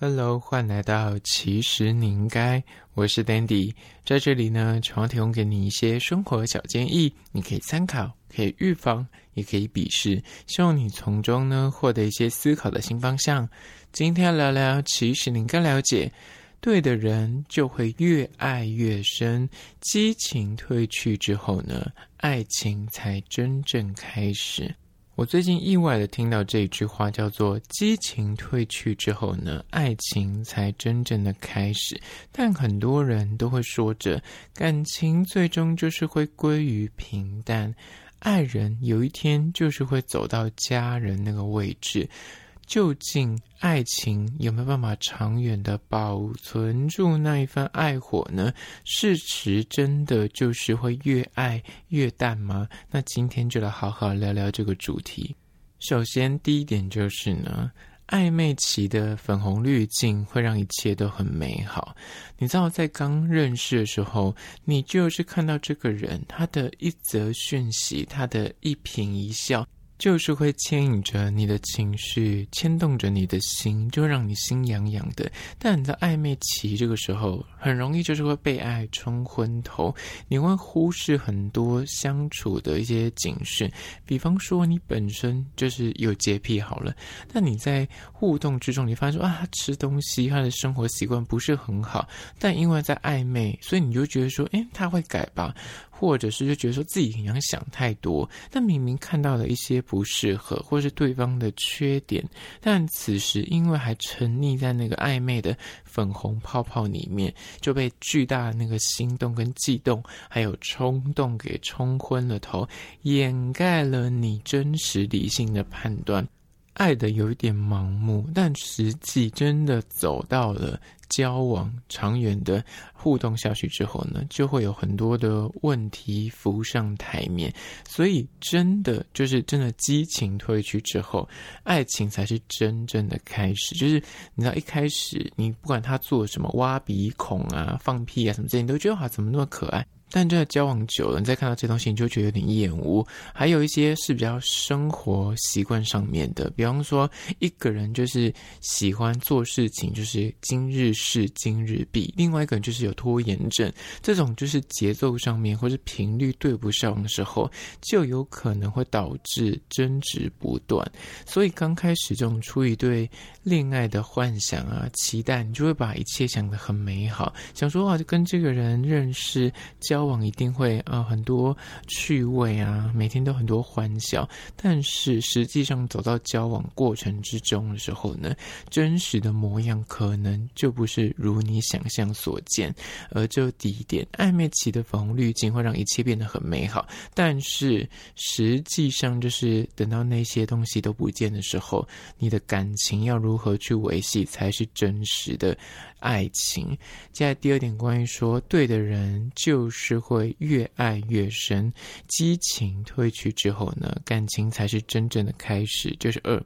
Hello，欢迎来到其实你应该，我是 Dandy，在这里呢，常提供给你一些生活小建议，你可以参考，可以预防，也可以鄙视，希望你从中呢获得一些思考的新方向。今天要聊聊，其实你应该了解，对的人就会越爱越深，激情褪去之后呢，爱情才真正开始。我最近意外的听到这一句话，叫做“激情褪去之后呢，爱情才真正的开始”。但很多人都会说着，感情最终就是会归于平淡，爱人有一天就是会走到家人那个位置。究竟爱情有没有办法长远的保存住那一份爱火呢？事实真的就是会越爱越淡吗？那今天就来好好聊聊这个主题。首先，第一点就是呢，暧昧期的粉红滤镜会让一切都很美好。你知道，在刚认识的时候，你就是看到这个人，他的一则讯息，他的一颦一笑。就是会牵引着你的情绪，牵动着你的心，就让你心痒痒的。但你在暧昧期这个时候，很容易就是会被爱冲昏头，你会忽视很多相处的一些警示。比方说，你本身就是有洁癖好了，但你在互动之中，你发现说啊，他吃东西，他的生活习惯不是很好，但因为在暧昧，所以你就觉得说，诶，他会改吧。或者是就觉得说自己好像想太多，但明明看到了一些不适合，或是对方的缺点，但此时因为还沉溺在那个暧昧的粉红泡泡里面，就被巨大的那个心动跟悸动，还有冲动给冲昏了头，掩盖了你真实理性的判断。爱的有一点盲目，但实际真的走到了交往长远的互动下去之后呢，就会有很多的问题浮上台面。所以，真的就是真的激情褪去之后，爱情才是真正的开始。就是你知道，一开始你不管他做什么，挖鼻孔啊、放屁啊什么之类，你都觉得哇，怎么那么可爱。但真的交往久了，你再看到这东西，你就觉得有点厌恶。还有一些是比较生活习惯上面的，比方说一个人就是喜欢做事情，就是今日事今日毕；另外一个人就是有拖延症，这种就是节奏上面或是频率对不上的时候，就有可能会导致争执不断。所以刚开始这种出于对恋爱的幻想啊、期待，你就会把一切想得很美好，想说啊，就跟这个人认识交。交往一定会啊、很多趣味啊，每天都很多欢笑。但是实际上走到交往过程之中的时候呢，真实的模样可能就不是如你想象所见。而这第一点，暧昧期的粉红滤镜会让一切变得很美好，但是实际上就是等到那些东西都不见的时候，你的感情要如何去维系才是真实的爱情？接下来第二点，关于说对的人就是。是会越爱越深，激情褪去之后呢，感情才是真正的开始。就是二，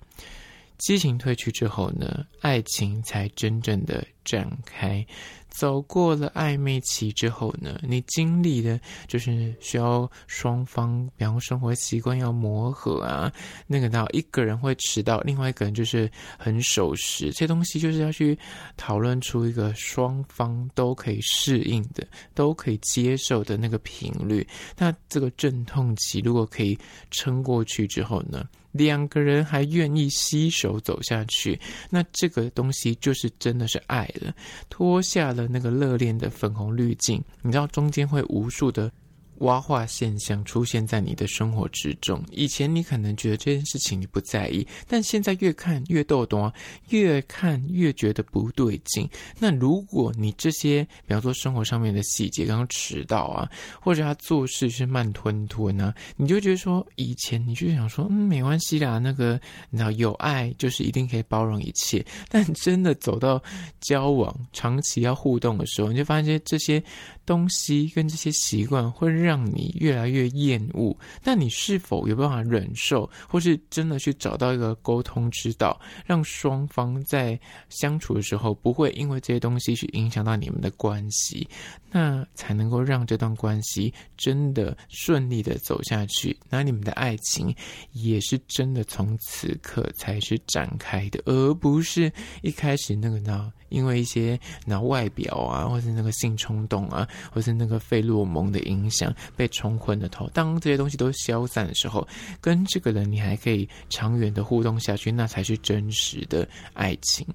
激情褪去之后呢，爱情才真正的展开。走过了暧昧期之后呢，你经历的就是需要双方，比方生活习惯要磨合啊，那个到一个人会迟到，另外一个人就是很守时，这东西就是要去讨论出一个双方都可以适应的、都可以接受的那个频率。那这个阵痛期如果可以撑过去之后呢，两个人还愿意携手走下去，那这个东西就是真的是爱了，脱下了那个热恋的粉红滤镜，你知道中间会无数的。挖化现象出现在你的生活之中。以前你可能觉得这件事情你不在意，但现在越看越逗懂啊，越看越觉得不对劲。那如果你这些，比方说生活上面的细节，刚刚迟到啊，或者他做事是慢吞吞啊，你就觉得说，以前你就想说，嗯，没关系啦，那个你知道有爱就是一定可以包容一切。但真的走到交往、长期要互动的时候，你就发现这些。东西跟这些习惯会让你越来越厌恶，那你是否有办法忍受，或是真的去找到一个沟通之道，让双方在相处的时候不会因为这些东西去影响到你们的关系，那才能够让这段关系真的顺利的走下去，那你们的爱情也是真的从此刻才是展开的，而不是一开始那个呢，因为一些那外表啊，或是那个性冲动啊，或是那个费洛蒙的影响被冲昏了头。当这些东西都消散的时候，跟这个人你还可以长远的互动下去，那才是真实的爱情。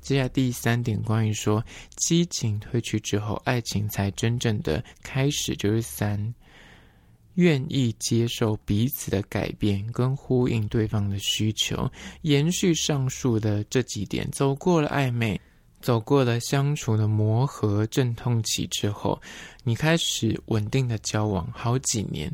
接下来第三点，关于说激情褪去之后，爱情才真正的开始，就是三，愿意接受彼此的改变，跟呼应对方的需求，延续上述的这几点，走过了暧昧，走过了相处的磨合、阵痛期之后，你开始稳定的交往好几年。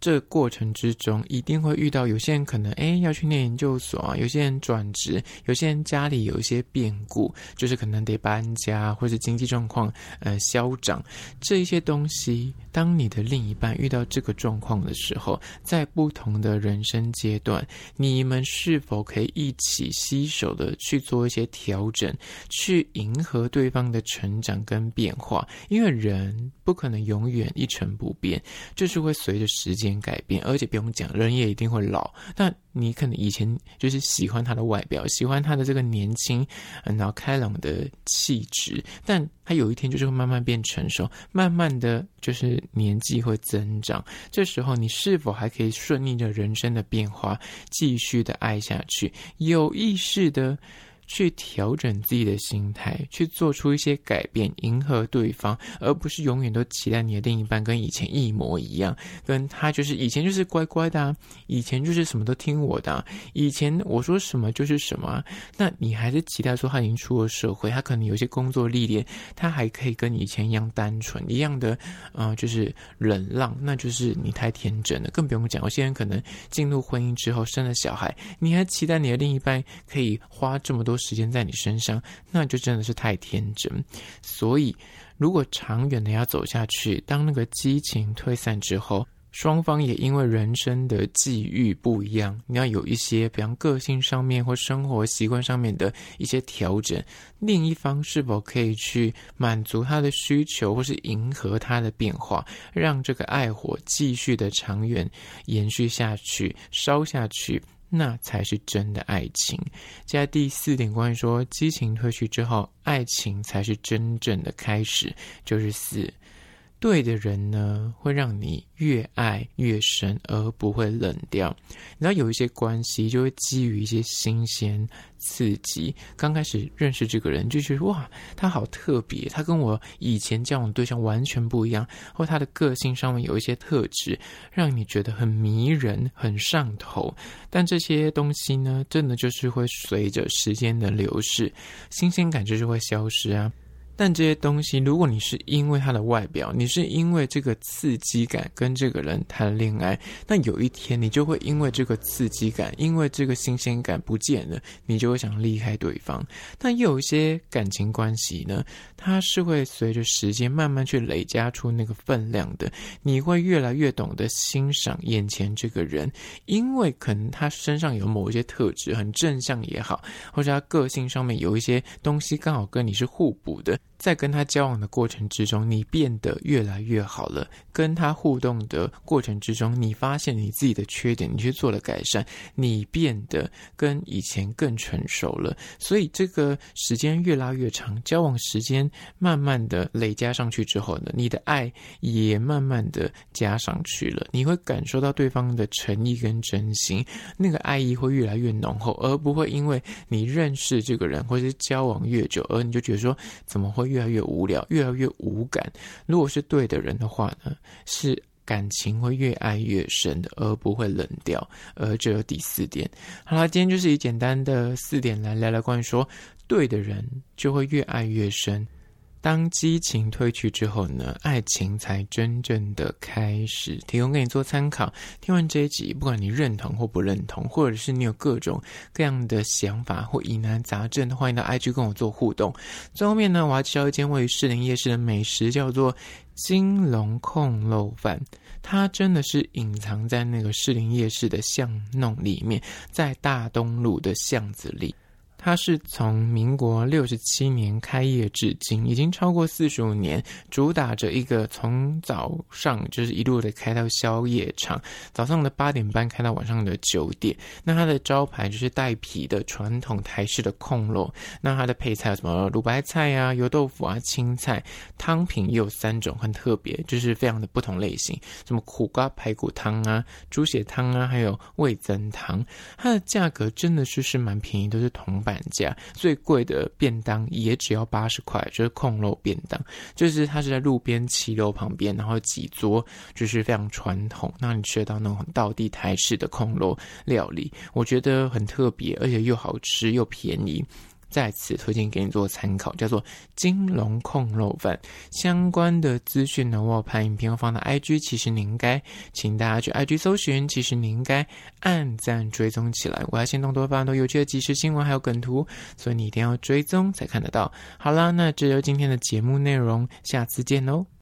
这过程之中，一定会遇到有些人可能哎要去念研究所啊，有些人转职，有些人家里有一些变故，就是可能得搬家，或者经济状况呃消长，这一些东西。当你的另一半遇到这个状况的时候，在不同的人生阶段，你们是否可以一起携手的去做一些调整，去迎合对方的成长跟变化？因为人不可能永远一成不变，就是会随着时间改变，而且不用讲，人也一定会老。但你可能以前就是喜欢他的外表，喜欢他的这个年轻，然后开朗的气质，但他有一天就是会慢慢变成熟，慢慢的就是年纪会增长。这时候你是否还可以顺应着人生的变化，继续的爱下去，有意识的？去调整自己的心态，去做出一些改变，迎合对方，而不是永远都期待你的另一半跟以前一模一样，跟他就是以前就是乖乖的啊，以前就是什么都听我的啊，以前我说什么就是什么啊。那你还是期待说他已经出了社会，他可能有些工作历练，他还可以跟以前一样单纯，一样的，呃，就是冷浪，那就是你太天真了。更不用讲，有些人可能进入婚姻之后生了小孩，你还期待你的另一半可以花这么多时间在你身上，那就真的是太天真。所以，如果长远的要走下去，当那个激情退散之后，双方也因为人生的际遇不一样，你要有一些，比方个性上面或生活习惯上面的一些调整。另一方是否可以去满足他的需求，或是迎合他的变化，让这个爱火继续的长远延续下去，烧下去。那才是真的爱情。接下第四点，关于说激情褪去之后，爱情才是真正的开始，就是四。对的人呢，会让你越爱越深，而不会冷掉。你知道有一些关系就会基于一些新鲜刺激，刚开始认识这个人就觉得哇，他好特别，他跟我以前交往对象完全不一样，或他的个性上面有一些特质，让你觉得很迷人、很上头。但这些东西呢，真的就是会随着时间的流逝，新鲜感就是会消失啊。但这些东西，如果你是因为他的外表，你是因为这个刺激感跟这个人谈恋爱，那有一天你就会因为这个刺激感，因为这个新鲜感不见了，你就会想离开对方。但有一些感情关系呢，它是会随着时间慢慢去累加出那个分量的，你会越来越懂得欣赏眼前这个人，因为可能他身上有某一些特质很正向也好，或者他个性上面有一些东西刚好跟你是互补的。在跟他交往的过程之中，你变得越来越好了。跟他互动的过程之中，你发现你自己的缺点，你去做了改善，你变得跟以前更成熟了。所以这个时间越拉越长，交往时间慢慢的累加上去之后呢，你的爱也慢慢的加上去了。你会感受到对方的诚意跟真心，那个爱意会越来越浓厚，而不会因为你认识这个人或是交往越久，而你就觉得说怎么会。越来越无聊，越来越无感。如果是对的人的话呢，是感情会越爱越深的，而不会冷掉。而这有第四点。好啦，今天就是以简单的四点来聊聊关于说，对的人就会越爱越深。当激情褪去之后呢，爱情才真正的开始。提供给你做参考。听完这一集，不管你认同或不认同，或者是你有各种各样的想法或疑难杂症，欢迎到 IG 跟我做互动。最后面呢，我要介绍一间位于士林夜市的美食，叫做金龙控肉饭。它真的是隐藏在那个士林夜市的巷弄里面，在大东路的巷子里。它是从民国六十七年开业至今，已经超过四十五年，主打着一个从早上就是一路的开到宵夜场，早上的八点半开到晚上的九点。那它的招牌就是带皮的传统台式的控肉。那它的配菜有什么卤白菜啊、油豆腐啊、青菜，汤品也有三种，很特别，就是非常的不同类型，什么苦瓜排骨汤啊、猪血汤啊，还有味增汤。它的价格真的是是蛮便宜，都是铜板最贵的便当也只要八十块，就是控肉便当，就是它是在路边骑楼旁边，然后几桌，就是非常传统，那你吃到那种很道地台式的控肉料理，我觉得很特别，而且又好吃又便宜。在此推荐给你做参考，叫做金龙控肉饭。相关的资讯呢，我有拍影片放到 IG，其实你应该，请大家去 IG 搜寻，其实你应该按赞追踪起来。我要先动多发很多有趣的即时新闻，还有梗图，所以你一定要追踪才看得到。好啦，那这就是今天的节目内容，下次见喽。